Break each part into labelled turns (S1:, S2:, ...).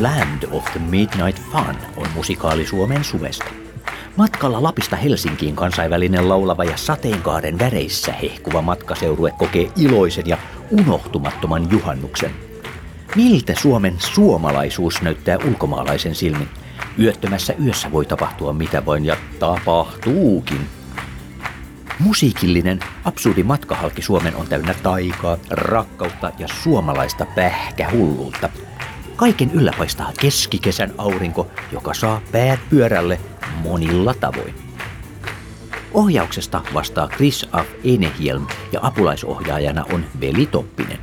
S1: Land of the Midnight Fun on musikaali Suomen suvesta. Matkalla Lapista Helsinkiin kansainvälinen laulava ja sateenkaaren väreissä hehkuva matkaseurue kokee iloisen ja unohtumattoman juhannuksen. Miltä Suomen suomalaisuus näyttää ulkomaalaisen silmin? Yöttömässä yössä voi tapahtua mitä vain ja tapahtuukin. Musiikillinen absurdi matkahalki Suomen on täynnä taikaa, rakkautta ja suomalaista pähkähulluutta. Kaiken yllä paistaa keskikesän aurinko, joka saa päät pyörälle monilla tavoin. Ohjauksesta vastaa Chris Af Enehielm ja apulaisohjaajana on Veli Toppinen.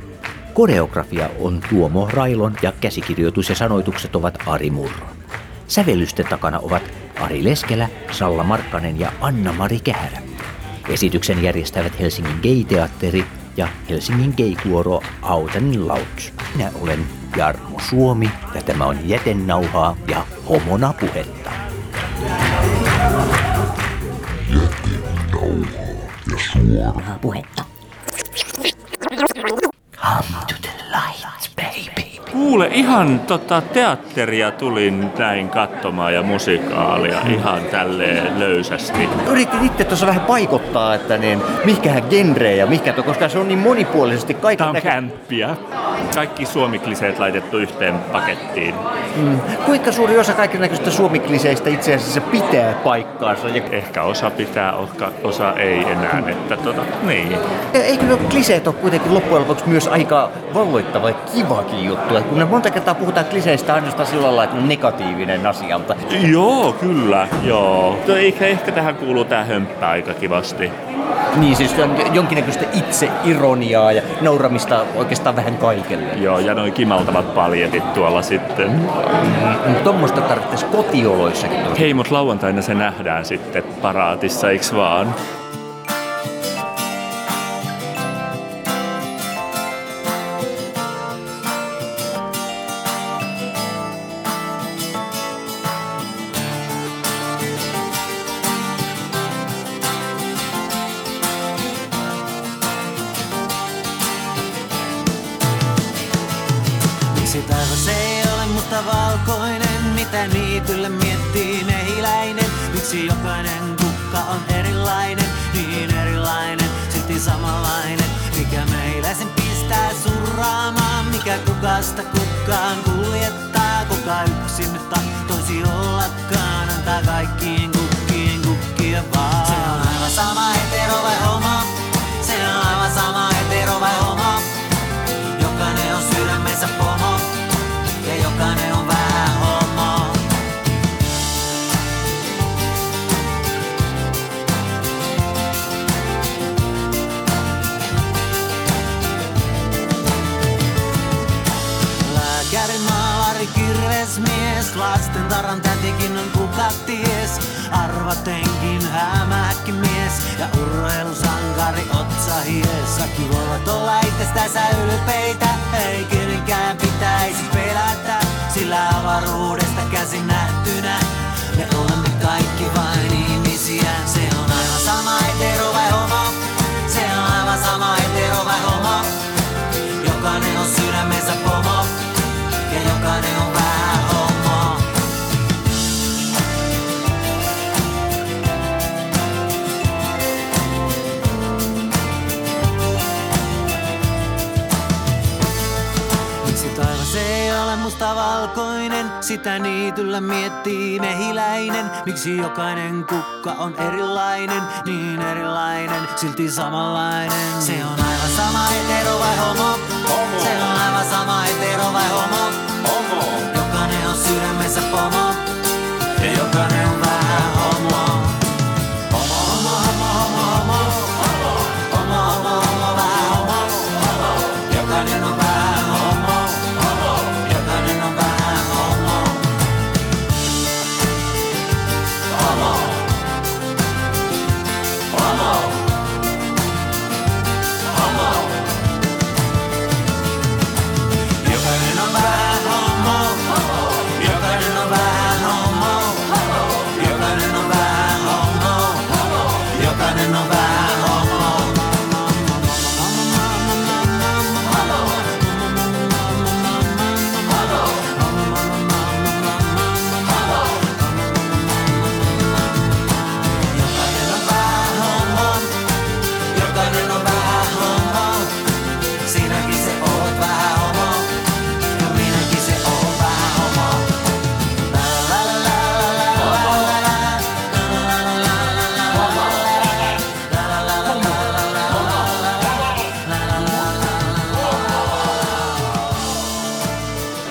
S1: Koreografia on Tuomo Railon ja käsikirjoitus ja sanoitukset ovat Ari Murro. Sävellysten takana ovat Ari Leskelä, Salla Markkanen ja Anna-Mari Kähärä. Esityksen järjestävät Helsingin Gay-teatteri ja Helsingin gay-kuoro Auten Lauts. Minä olen Jarmo Suomi ja tämä on Jätennauhaa ja Homona puhetta.
S2: Jätennauhaa ja suoraa
S3: puhetta.
S1: Come
S4: Kuule, ihan tota teatteria tulin näin katsomaan ja musikaalia ihan tälleen löysästi.
S5: Yritin itse tuossa vähän paikottaa, että niin, mihinkähän genrejä, mihinkä to, koska se on niin monipuolisesti kaikki
S4: Tämä on
S5: näkö-
S4: kämppiä. Kaikki suomikliseet laitettu yhteen pakettiin.
S5: mm. Kuinka suuri osa kaiken näköistä suomikliseistä itse asiassa pitää paikkaansa? Ja,
S4: Ehkä osa pitää, osa, osa ei enää. Että tota, niin.
S5: eikö ne kliseet ole kuitenkin loppujen lopuksi myös aika valloittava ja kivakin juttu? Kun ne monta kertaa puhutaan kliseistä ainoastaan sillä lailla, että on negatiivinen asia, mutta
S4: Joo, kyllä, joo. Tuo Ehkä, ehkä tähän kuuluu tää hömppä aika kivasti.
S5: niin siis on jonkinnäköistä itseironiaa ja nauramista oikeastaan vähän kaikelle.
S4: Joo, ja noin kimaltavat paljetit tuolla sitten.
S5: Mm, Tuommoista tarvittaisi kotioloissakin.
S4: Hei, mut lauantaina se nähdään sitten paraatissa, eiks vaan?
S6: Mitä niityllä miettii mehiläinen? Miksi jokainen kukka on erilainen, niin erilainen, silti samanlainen? Mikä meiläisen pistää surraamaan, mikä kukasta kukkaan kuljettaa? Kuka yksin nyt tahtoisi ollakaan, antaa kaikkiin kukkiin kukkia vaan. Se on aivan sama Kaikki voivat olla itsestänsä ylpeitä, ei kenenkään pitäisi pelätä. Sillä avaruudesta käsin nähtynä me olemme kaikki vain ihmisiä. Se on aivan sama hetero vai homo, se on aivan sama hetero vai homo. Jokainen on sydämensä pomo sitä niityllä miettii mehiläinen. Miksi jokainen kukka on erilainen, niin erilainen, silti samanlainen. Se on aivan sama hetero vai homo, se on aivan sama hetero vai homo. Jokainen on sydämensä pomo, ja jokainen on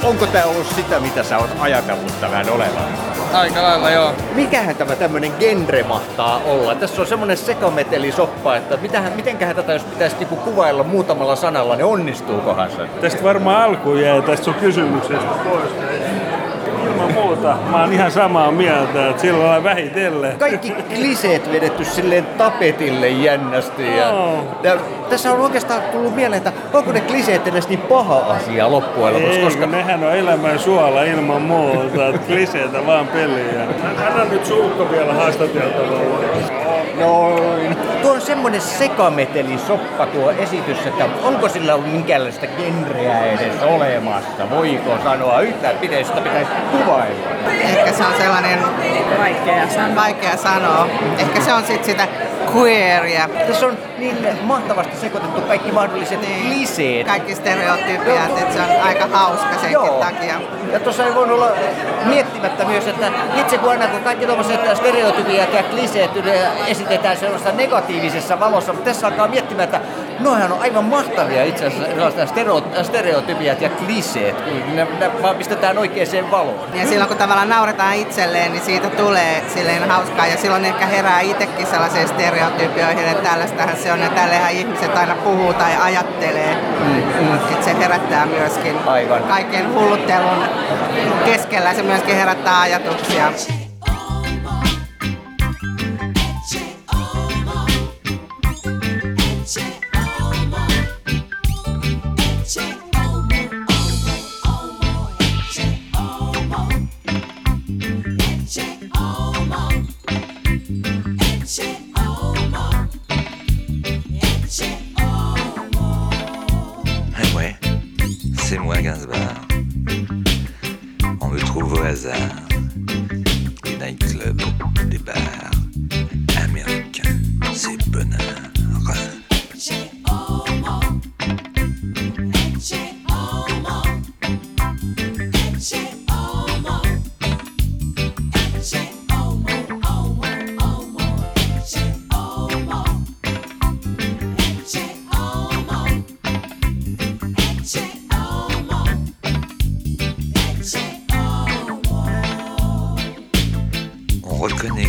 S5: onko tämä ollut sitä, mitä sä oot ajatellut tämän olevan?
S3: Aika lailla joo.
S5: Mikähän tämä tämmönen genre mahtaa olla? Tässä on semmonen sekametelisoppa, että mitähän, mitenköhän tätä jos pitäisi niinku kuvailla muutamalla sanalla, niin onnistuukohan se?
S7: Tästä varmaan alku jää tästä sun kysymyksestä pois. Muuta, mä oon ihan samaa mieltä, että sillä lailla vähitellen.
S5: Kaikki kliseet vedetty silleen tapetille jännästi. Ja,
S7: Joo.
S5: ja tässä on oikeastaan tullut mieleen, että onko ne kliseet edes niin paha asia loppujen lopuksi, koska
S7: nehän on elämän suola ilman muuta, kliseitä vaan peliä. Anna nyt sulkko vielä haastateltavalla.
S5: Noin. Tuo on semmonen sekametelisoppa tuo esitys, että onko sillä ollut minkäänlaista genreä edes olemassa? Voiko sanoa yhtään, miten sitä pitäisi kuvailla?
S8: Ehkä se on sellainen vaikea sanoa. Vaikea sanoa. Ehkä se on sitten sitä queeria.
S5: Tässä on niin mahtavasti sekoitettu kaikki mahdolliset
S8: Niin.
S5: kliseet.
S8: Kaikki stereotypiat, että se on aika hauska senkin
S5: Joo.
S8: takia.
S5: Ja tuossa ei voinut olla miettimättä myös, että itse kun aina kun kaikki tuommoiset stereotypiat ja kliseet esitetään sellaisessa negatiivisessa valossa, mutta tässä alkaa miettimään, että noihan on aivan mahtavia itse asiassa stereotypiat ja kliseet, ne, ne vaan pistetään oikeaan valoon.
S8: Ja silloin kun tavallaan nauretaan itselleen, niin siitä tulee silleen hauskaa. Ja silloin ehkä herää itsekin sellaisiin stereotypioihin, että tällaistähän se on. Ja tälleenhän ihmiset aina puhuu tai ajattelee. Mm, Että se herättää myöskin
S5: Aivan.
S8: kaiken hulluttelun keskellä. Se myöskin herättää ajatuksia.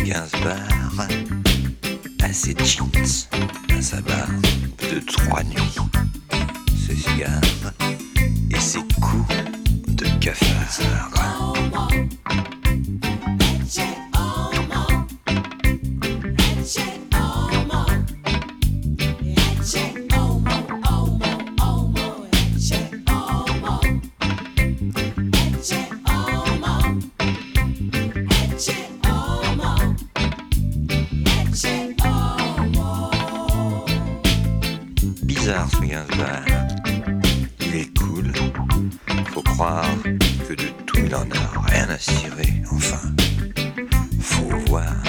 S9: Gainsbourg à ses jeans, à sa barbe de trois nuits, ses cigares et ses coups de cafard. Bizarre ce Gainsbourg. Il est cool. Faut croire que de tout il en a rien à cirer. Enfin, faut voir.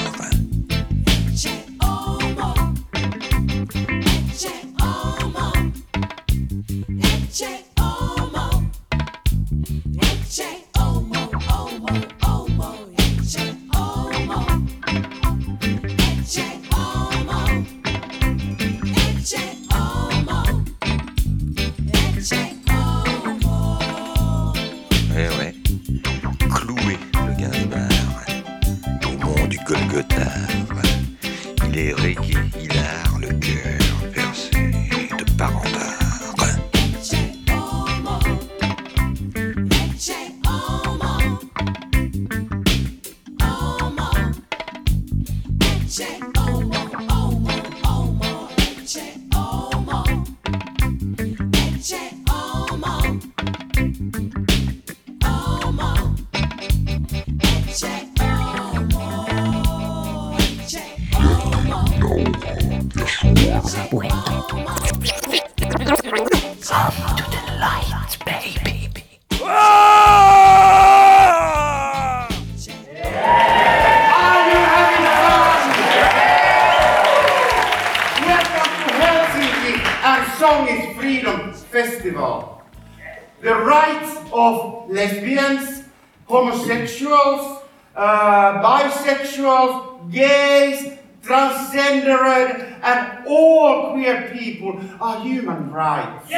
S9: Il a le cœur percé de
S10: parents Festival. The rights of lesbians, homosexuals, uh, bisexuals, gays, transgendered, and all queer people are human rights. We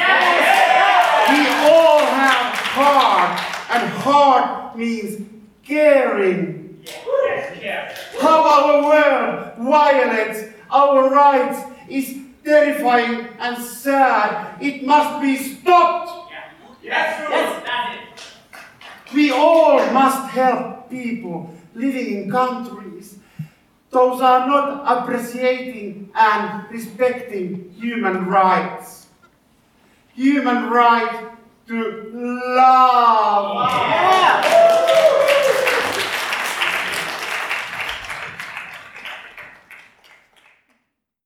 S10: all have heart and heart means caring. How our world violates our rights is terrifying and sad. It must be stopped. Yes, yes, that is. We all must help people living in countries. Those are not appreciating and respecting human rights. Human right to